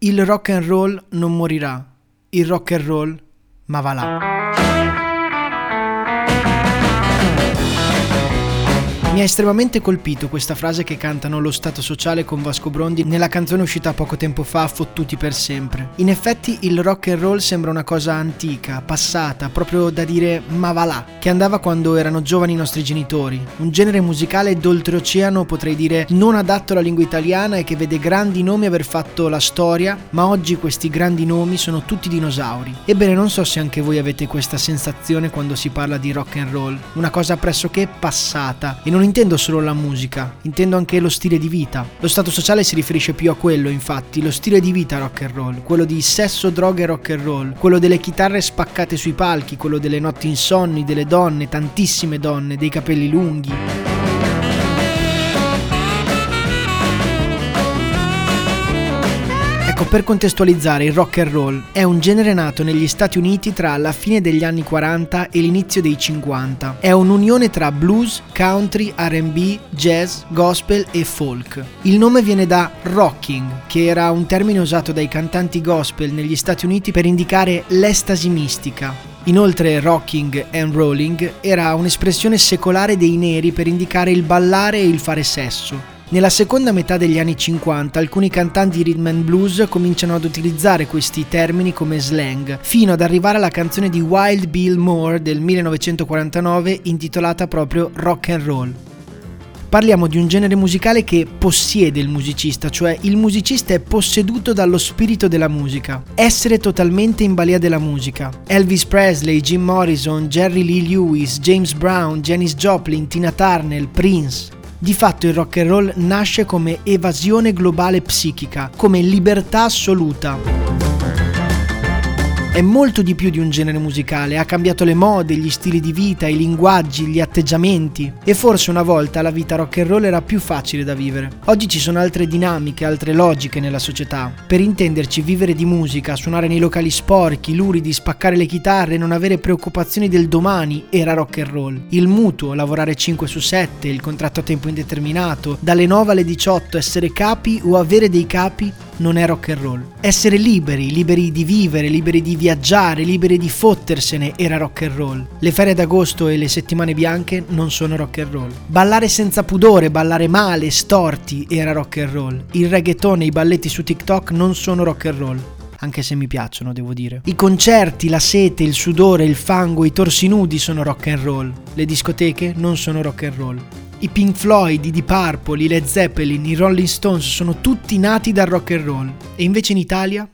Il rock and roll non morirà. Il rock and roll, ma va là. Mi ha estremamente colpito questa frase che cantano Lo Stato Sociale con Vasco Brondi nella canzone uscita poco tempo fa, Fottuti per sempre. In effetti il rock and roll sembra una cosa antica, passata, proprio da dire ma va là, che andava quando erano giovani i nostri genitori. Un genere musicale d'oltreoceano, potrei dire, non adatto alla lingua italiana e che vede grandi nomi aver fatto la storia, ma oggi questi grandi nomi sono tutti dinosauri. Ebbene, non so se anche voi avete questa sensazione quando si parla di rock and roll, una cosa pressoché passata e non intendo solo la musica, intendo anche lo stile di vita. Lo stato sociale si riferisce più a quello, infatti, lo stile di vita rock and roll, quello di sesso, droga e rock and roll, quello delle chitarre spaccate sui palchi, quello delle notti insonni, delle donne, tantissime donne, dei capelli lunghi. Ecco, per contestualizzare, il rock and roll è un genere nato negli Stati Uniti tra la fine degli anni 40 e l'inizio dei 50. È un'unione tra blues, country, RB, jazz, gospel e folk. Il nome viene da rocking, che era un termine usato dai cantanti gospel negli Stati Uniti per indicare l'estasi mistica, Inoltre rocking and rolling era un'espressione secolare dei neri per indicare il ballare e il fare sesso. Nella seconda metà degli anni 50 alcuni cantanti rhythm and blues cominciano ad utilizzare questi termini come slang, fino ad arrivare alla canzone di Wild Bill Moore del 1949 intitolata proprio Rock and Roll. Parliamo di un genere musicale che possiede il musicista, cioè il musicista è posseduto dallo spirito della musica, essere totalmente in balia della musica. Elvis Presley, Jim Morrison, Jerry Lee Lewis, James Brown, Janis Joplin, Tina Turner, Prince. Di fatto il rock and roll nasce come evasione globale psichica, come libertà assoluta è molto di più di un genere musicale, ha cambiato le mode, gli stili di vita, i linguaggi, gli atteggiamenti e forse una volta la vita rock and roll era più facile da vivere. Oggi ci sono altre dinamiche, altre logiche nella società. Per intenderci, vivere di musica, suonare nei locali sporchi, luridi, spaccare le chitarre, non avere preoccupazioni del domani era rock and roll. Il mutuo, lavorare 5 su 7, il contratto a tempo indeterminato, dalle 9 alle 18 essere capi o avere dei capi non è rock and roll. Essere liberi, liberi di vivere, liberi di viaggiare, liberi di fottersene era rock and roll. Le ferie d'agosto e le settimane bianche non sono rock and roll. Ballare senza pudore, ballare male, storti era rock and roll. Il reggaeton e i balletti su TikTok non sono rock and roll anche se mi piacciono, devo dire. I concerti, la sete, il sudore, il fango, i torsi nudi sono rock and roll. Le discoteche non sono rock and roll. I Pink Floyd, i Deep Purple, i Led Zeppelin, i Rolling Stones sono tutti nati dal rock and roll. E invece in Italia?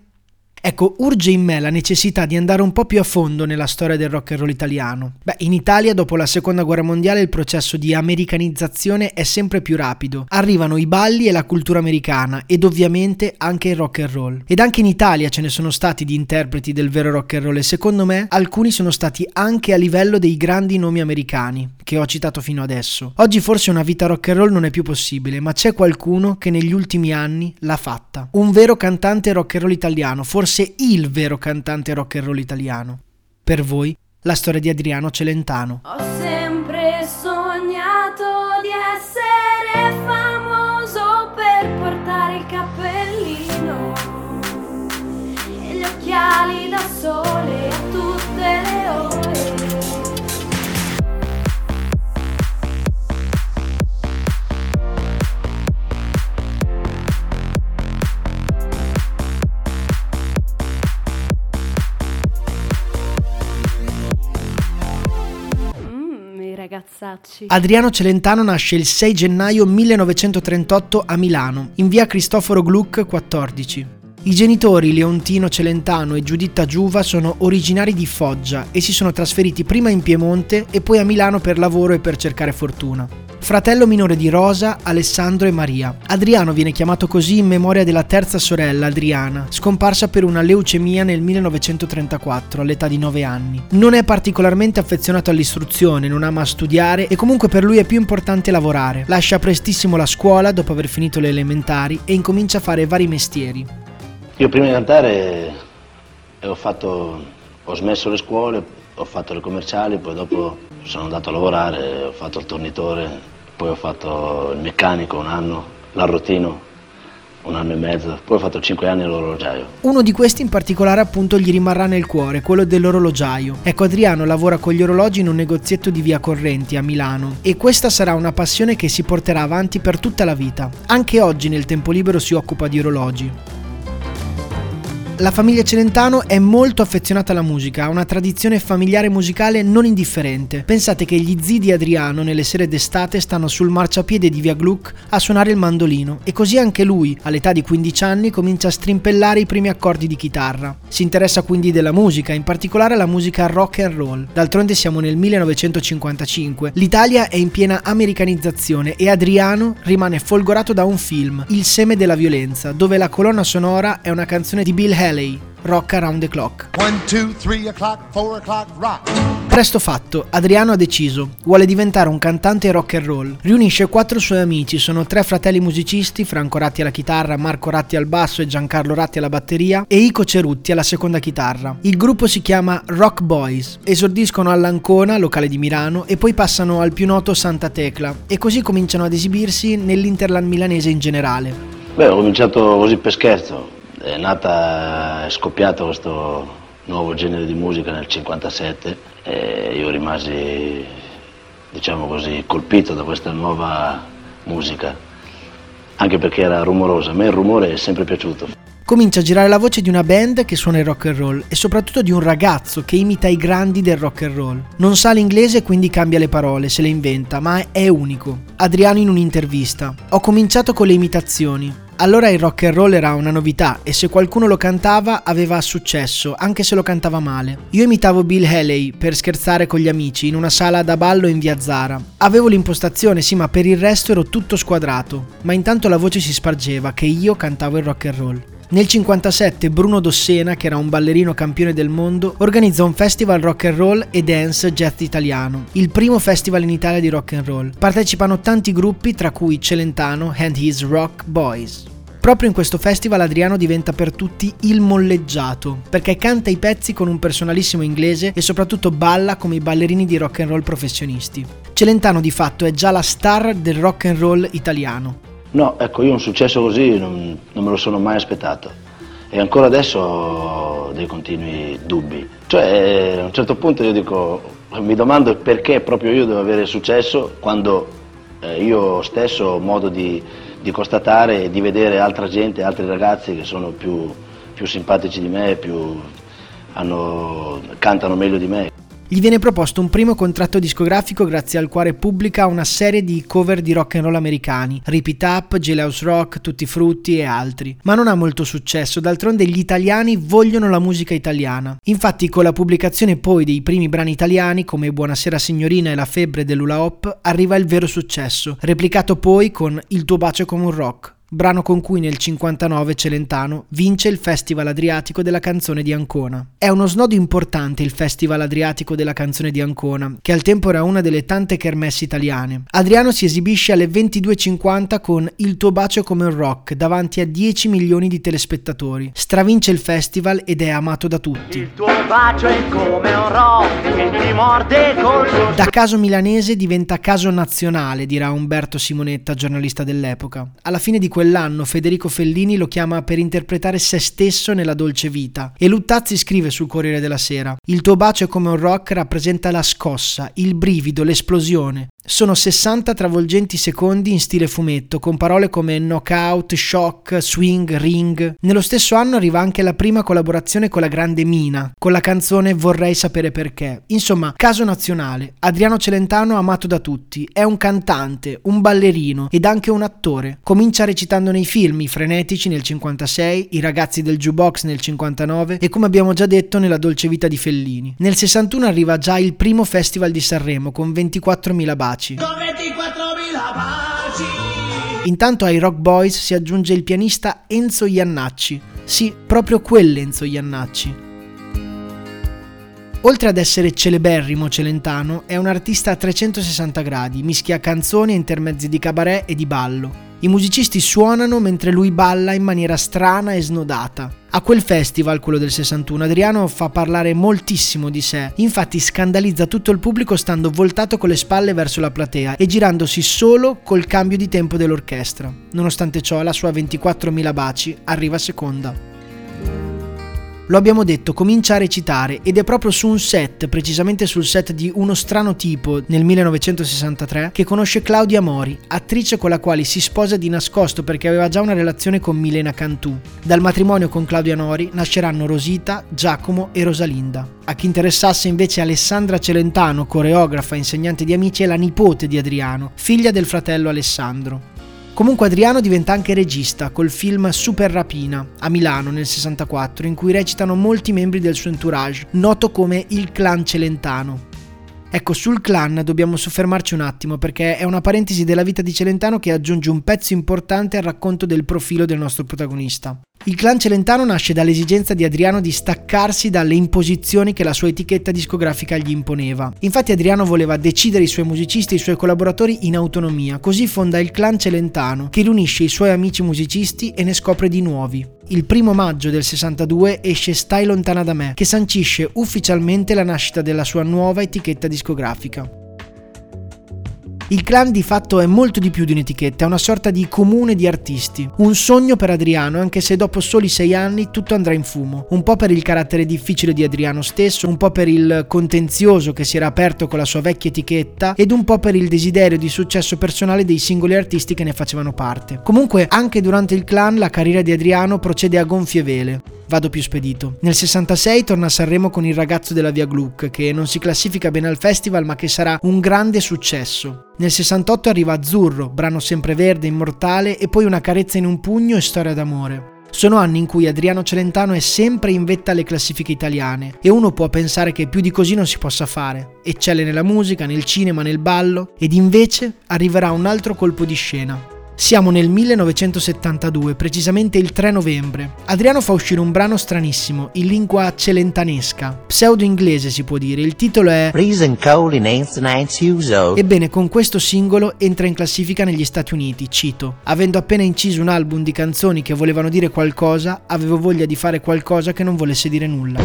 Ecco, urge in me la necessità di andare un po' più a fondo nella storia del rock and roll italiano. Beh, in Italia dopo la seconda guerra mondiale il processo di americanizzazione è sempre più rapido. Arrivano i balli e la cultura americana ed ovviamente anche il rock and roll. Ed anche in Italia ce ne sono stati di interpreti del vero rock and roll e secondo me alcuni sono stati anche a livello dei grandi nomi americani che ho citato fino adesso. Oggi forse una vita rock and roll non è più possibile, ma c'è qualcuno che negli ultimi anni l'ha fatta. Un vero cantante rock and roll italiano, forse fosse il vero cantante rock and roll italiano. Per voi, la storia di Adriano Celentano. Ho sempre sognato di essere famoso per portare il cappellino e gli occhiali da sole ragazzacci. Adriano Celentano nasce il 6 gennaio 1938 a Milano, in via Cristoforo Gluck 14. I genitori Leontino Celentano e Giuditta Giuva sono originari di Foggia e si sono trasferiti prima in Piemonte e poi a Milano per lavoro e per cercare fortuna. Fratello minore di Rosa, Alessandro e Maria. Adriano viene chiamato così in memoria della terza sorella, Adriana, scomparsa per una leucemia nel 1934 all'età di 9 anni. Non è particolarmente affezionato all'istruzione, non ama studiare e comunque per lui è più importante lavorare. Lascia prestissimo la scuola dopo aver finito le elementari e incomincia a fare vari mestieri. Io prima di cantare ho, fatto, ho smesso le scuole, ho fatto le commerciali, poi dopo sono andato a lavorare, ho fatto il tornitore, poi ho fatto il meccanico un anno, l'arrotino un anno e mezzo, poi ho fatto cinque anni all'orologiaio. Uno di questi in particolare appunto gli rimarrà nel cuore, quello dell'orologiaio. Ecco Adriano lavora con gli orologi in un negozietto di via Correnti a Milano e questa sarà una passione che si porterà avanti per tutta la vita. Anche oggi nel tempo libero si occupa di orologi. La famiglia Celentano è molto affezionata alla musica, ha una tradizione familiare musicale non indifferente. Pensate che gli zii di Adriano nelle sere d'estate stanno sul marciapiede di via Gluck a suonare il mandolino e così anche lui, all'età di 15 anni, comincia a strimpellare i primi accordi di chitarra. Si interessa quindi della musica, in particolare la musica rock and roll. D'altronde siamo nel 1955. L'Italia è in piena americanizzazione e Adriano rimane folgorato da un film, Il seme della violenza, dove la colonna sonora è una canzone di Bill Haley Haley, Rock Around the Clock. One, two, o'clock, o'clock, rock. Presto fatto, Adriano ha deciso, vuole diventare un cantante rock and roll. Riunisce quattro suoi amici, sono tre fratelli musicisti, Franco Ratti alla chitarra, Marco Ratti al basso e Giancarlo Ratti alla batteria e Ico Cerutti alla seconda chitarra. Il gruppo si chiama Rock Boys, esordiscono all'Ancona, locale di Milano, e poi passano al più noto Santa Tecla e così cominciano ad esibirsi nell'Interland milanese in generale. Beh, ho cominciato così per scherzo, è nata, è scoppiato questo nuovo genere di musica nel 57 e io rimasi, diciamo così, colpito da questa nuova musica, anche perché era rumorosa. A me il rumore è sempre piaciuto. Comincia a girare la voce di una band che suona il rock and roll e soprattutto di un ragazzo che imita i grandi del rock and roll. Non sa l'inglese quindi cambia le parole, se le inventa, ma è unico. Adriano in un'intervista. Ho cominciato con le imitazioni. Allora il rock and roll era una novità e se qualcuno lo cantava aveva successo, anche se lo cantava male. Io imitavo Bill Haley per scherzare con gli amici in una sala da ballo in via Zara. Avevo l'impostazione, sì, ma per il resto ero tutto squadrato. Ma intanto la voce si spargeva che io cantavo il rock and roll. Nel 1957 Bruno Dossena, che era un ballerino campione del mondo, organizza un festival rock and roll e dance jazz italiano, il primo festival in Italia di rock and roll. Partecipano tanti gruppi, tra cui Celentano and His Rock Boys. Proprio in questo festival Adriano diventa per tutti il molleggiato, perché canta i pezzi con un personalissimo inglese e soprattutto balla come i ballerini di rock and roll professionisti. Celentano di fatto è già la star del rock and roll italiano. No, ecco, io un successo così non, non me lo sono mai aspettato e ancora adesso ho dei continui dubbi. Cioè, a un certo punto io dico, mi domando perché proprio io devo avere successo quando eh, io stesso ho modo di, di, constatare e di vedere altra gente, altri ragazzi che sono più, più simpatici di me, più, hanno, cantano meglio di me. Gli viene proposto un primo contratto discografico grazie al quale pubblica una serie di cover di rock and roll americani, Rip It Up, Jailhouse Rock, Tutti Frutti e altri. Ma non ha molto successo, d'altronde gli italiani vogliono la musica italiana. Infatti con la pubblicazione poi dei primi brani italiani come Buonasera signorina e La febbre dell'Ula Hop arriva il vero successo, replicato poi con Il tuo bacio come un rock brano con cui nel 59 Celentano vince il Festival Adriatico della canzone di Ancona. È uno snodo importante il Festival Adriatico della canzone di Ancona, che al tempo era una delle tante kermesse italiane. Adriano si esibisce alle 22.50 con Il tuo bacio come un rock davanti a 10 milioni di telespettatori. Stravince il festival ed è amato da tutti. Il tuo bacio è come un rock che ti morde col Da caso milanese diventa caso nazionale, dirà Umberto Simonetta, giornalista dell'epoca. Alla fine di quell'anno Federico Fellini lo chiama per interpretare se stesso nella dolce vita e Luttazzi scrive sul Corriere della Sera Il tuo bacio è come un rock rappresenta la scossa, il brivido, l'esplosione. Sono 60 travolgenti secondi in stile fumetto, con parole come knockout, shock, swing, ring. Nello stesso anno arriva anche la prima collaborazione con la grande Mina, con la canzone Vorrei sapere perché. Insomma, caso nazionale. Adriano Celentano amato da tutti, è un cantante, un ballerino ed anche un attore. Comincia recitando nei film I Frenetici nel 56, I ragazzi del jukebox nel 59 e come abbiamo già detto nella dolce vita di Fellini. Nel 61 arriva già il primo festival di Sanremo con 24.000 basi 24.000 Intanto ai Rock Boys si aggiunge il pianista Enzo Iannacci. Sì, proprio quell'Enzo Iannacci. Oltre ad essere celeberrimo Celentano, è un artista a 360 gradi, mischia canzoni e intermezzi di cabaret e di ballo. I musicisti suonano mentre lui balla in maniera strana e snodata. A quel festival, quello del 61, Adriano fa parlare moltissimo di sé, infatti scandalizza tutto il pubblico stando voltato con le spalle verso la platea e girandosi solo col cambio di tempo dell'orchestra. Nonostante ciò, la sua 24.000 baci arriva seconda. Lo abbiamo detto, comincia a recitare ed è proprio su un set, precisamente sul set di Uno strano tipo nel 1963, che conosce Claudia Mori, attrice con la quale si sposa di nascosto perché aveva già una relazione con Milena Cantù. Dal matrimonio con Claudia Mori nasceranno Rosita, Giacomo e Rosalinda. A chi interessasse invece Alessandra Celentano, coreografa e insegnante di amici, è la nipote di Adriano, figlia del fratello Alessandro. Comunque Adriano diventa anche regista col film Super Rapina a Milano nel 64 in cui recitano molti membri del suo entourage, noto come il clan Celentano. Ecco, sul clan dobbiamo soffermarci un attimo perché è una parentesi della vita di Celentano che aggiunge un pezzo importante al racconto del profilo del nostro protagonista. Il clan Celentano nasce dall'esigenza di Adriano di staccarsi dalle imposizioni che la sua etichetta discografica gli imponeva. Infatti Adriano voleva decidere i suoi musicisti e i suoi collaboratori in autonomia, così fonda il clan Celentano, che riunisce i suoi amici musicisti e ne scopre di nuovi. Il primo maggio del 62 esce Stai lontana da me, che sancisce ufficialmente la nascita della sua nuova etichetta discografica. Il clan di fatto è molto di più di un'etichetta, è una sorta di comune di artisti. Un sogno per Adriano, anche se dopo soli sei anni tutto andrà in fumo. Un po' per il carattere difficile di Adriano stesso, un po' per il contenzioso che si era aperto con la sua vecchia etichetta ed un po' per il desiderio di successo personale dei singoli artisti che ne facevano parte. Comunque, anche durante il clan la carriera di Adriano procede a gonfie vele vado più spedito. Nel 66 torna a Sanremo con il ragazzo della Via Gluck, che non si classifica bene al festival ma che sarà un grande successo. Nel 68 arriva Azzurro, brano sempreverde, immortale, e poi una carezza in un pugno e storia d'amore. Sono anni in cui Adriano Celentano è sempre in vetta alle classifiche italiane e uno può pensare che più di così non si possa fare. Eccelle nella musica, nel cinema, nel ballo ed invece arriverà un altro colpo di scena. Siamo nel 1972, precisamente il 3 novembre. Adriano fa uscire un brano stranissimo, in lingua celentanesca, pseudo-inglese si può dire. Il titolo è Ebbene, con questo singolo entra in classifica negli Stati Uniti, cito. Avendo appena inciso un album di canzoni che volevano dire qualcosa, avevo voglia di fare qualcosa che non volesse dire nulla.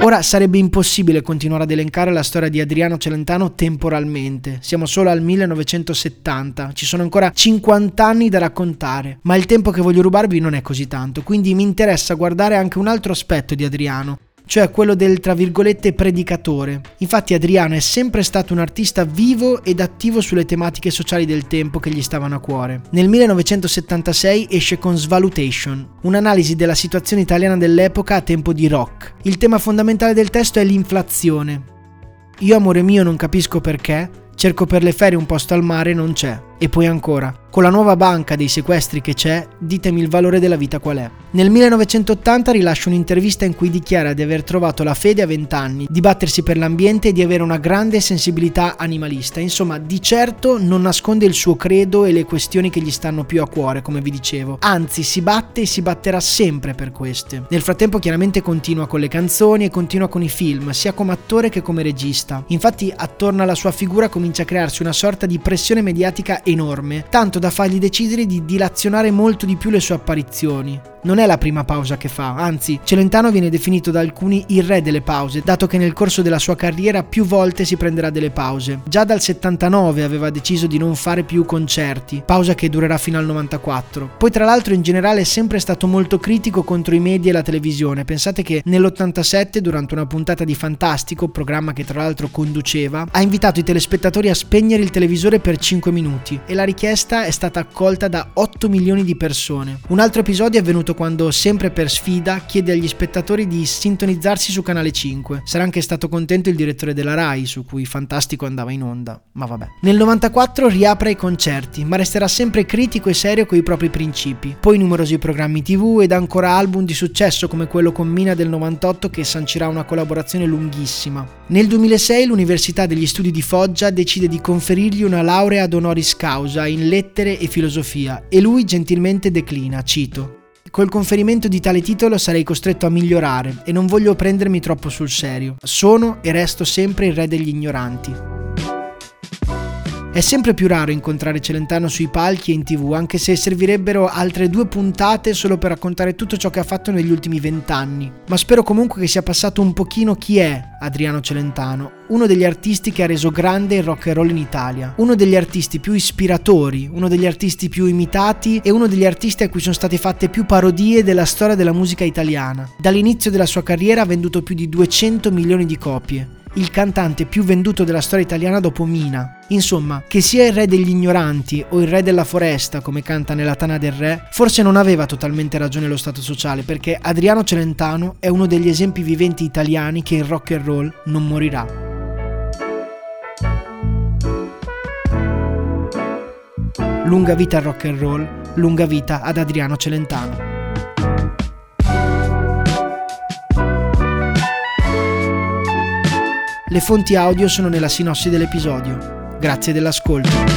Ora sarebbe impossibile continuare ad elencare la storia di Adriano Celentano temporalmente. Siamo solo al 1970, ci sono ancora 50 anni da raccontare, ma il tempo che voglio rubarvi non è così tanto, quindi mi interessa guardare anche un altro aspetto di Adriano, cioè quello del tra virgolette predicatore. Infatti Adriano è sempre stato un artista vivo ed attivo sulle tematiche sociali del tempo che gli stavano a cuore. Nel 1976 esce con Svalutation, un'analisi della situazione italiana dell'epoca a tempo di rock. Il tema fondamentale del testo è l'inflazione. Io amore mio non capisco perché, cerco per le ferie un posto al mare e non c'è. E poi ancora, con la nuova banca dei sequestri che c'è, ditemi il valore della vita qual è. Nel 1980 rilascia un'intervista in cui dichiara di aver trovato la fede a 20 anni, di battersi per l'ambiente e di avere una grande sensibilità animalista. Insomma, di certo non nasconde il suo credo e le questioni che gli stanno più a cuore, come vi dicevo. Anzi, si batte e si batterà sempre per queste. Nel frattempo chiaramente continua con le canzoni e continua con i film, sia come attore che come regista. Infatti, attorno alla sua figura comincia a crearsi una sorta di pressione mediatica enorme, tanto da fargli decidere di dilazionare molto di più le sue apparizioni. Non è la prima pausa che fa, anzi, Celentano viene definito da alcuni il re delle pause, dato che nel corso della sua carriera più volte si prenderà delle pause. Già dal 79 aveva deciso di non fare più concerti, pausa che durerà fino al 94. Poi tra l'altro in generale è sempre stato molto critico contro i media e la televisione. Pensate che nell'87, durante una puntata di Fantastico, programma che tra l'altro conduceva, ha invitato i telespettatori a spegnere il televisore per 5 minuti e la richiesta è stata accolta da 8 milioni di persone. Un altro episodio è avvenuto quando, sempre per sfida, chiede agli spettatori di sintonizzarsi su Canale 5. Sarà anche stato contento il direttore della RAI, su cui Fantastico andava in onda, ma vabbè. Nel 94 riapre i concerti, ma resterà sempre critico e serio con i propri principi. Poi numerosi programmi TV ed ancora album di successo come quello con Mina del 98 che sancirà una collaborazione lunghissima. Nel 2006 l'Università degli Studi di Foggia decide di conferirgli una laurea ad honoris causa in lettere e filosofia e lui gentilmente declina, cito. Col conferimento di tale titolo sarei costretto a migliorare e non voglio prendermi troppo sul serio. Sono e resto sempre il re degli ignoranti. È sempre più raro incontrare Celentano sui palchi e in tv, anche se servirebbero altre due puntate solo per raccontare tutto ciò che ha fatto negli ultimi vent'anni. Ma spero comunque che sia passato un pochino chi è Adriano Celentano, uno degli artisti che ha reso grande il rock and roll in Italia, uno degli artisti più ispiratori, uno degli artisti più imitati e uno degli artisti a cui sono state fatte più parodie della storia della musica italiana. Dall'inizio della sua carriera ha venduto più di 200 milioni di copie il cantante più venduto della storia italiana dopo Mina. Insomma, che sia il re degli ignoranti o il re della foresta, come canta nella Tana del Re, forse non aveva totalmente ragione lo Stato sociale, perché Adriano Celentano è uno degli esempi viventi italiani che il rock and roll non morirà. Lunga vita al rock and roll, lunga vita ad Adriano Celentano. Le fonti audio sono nella sinossi dell'episodio. Grazie dell'ascolto.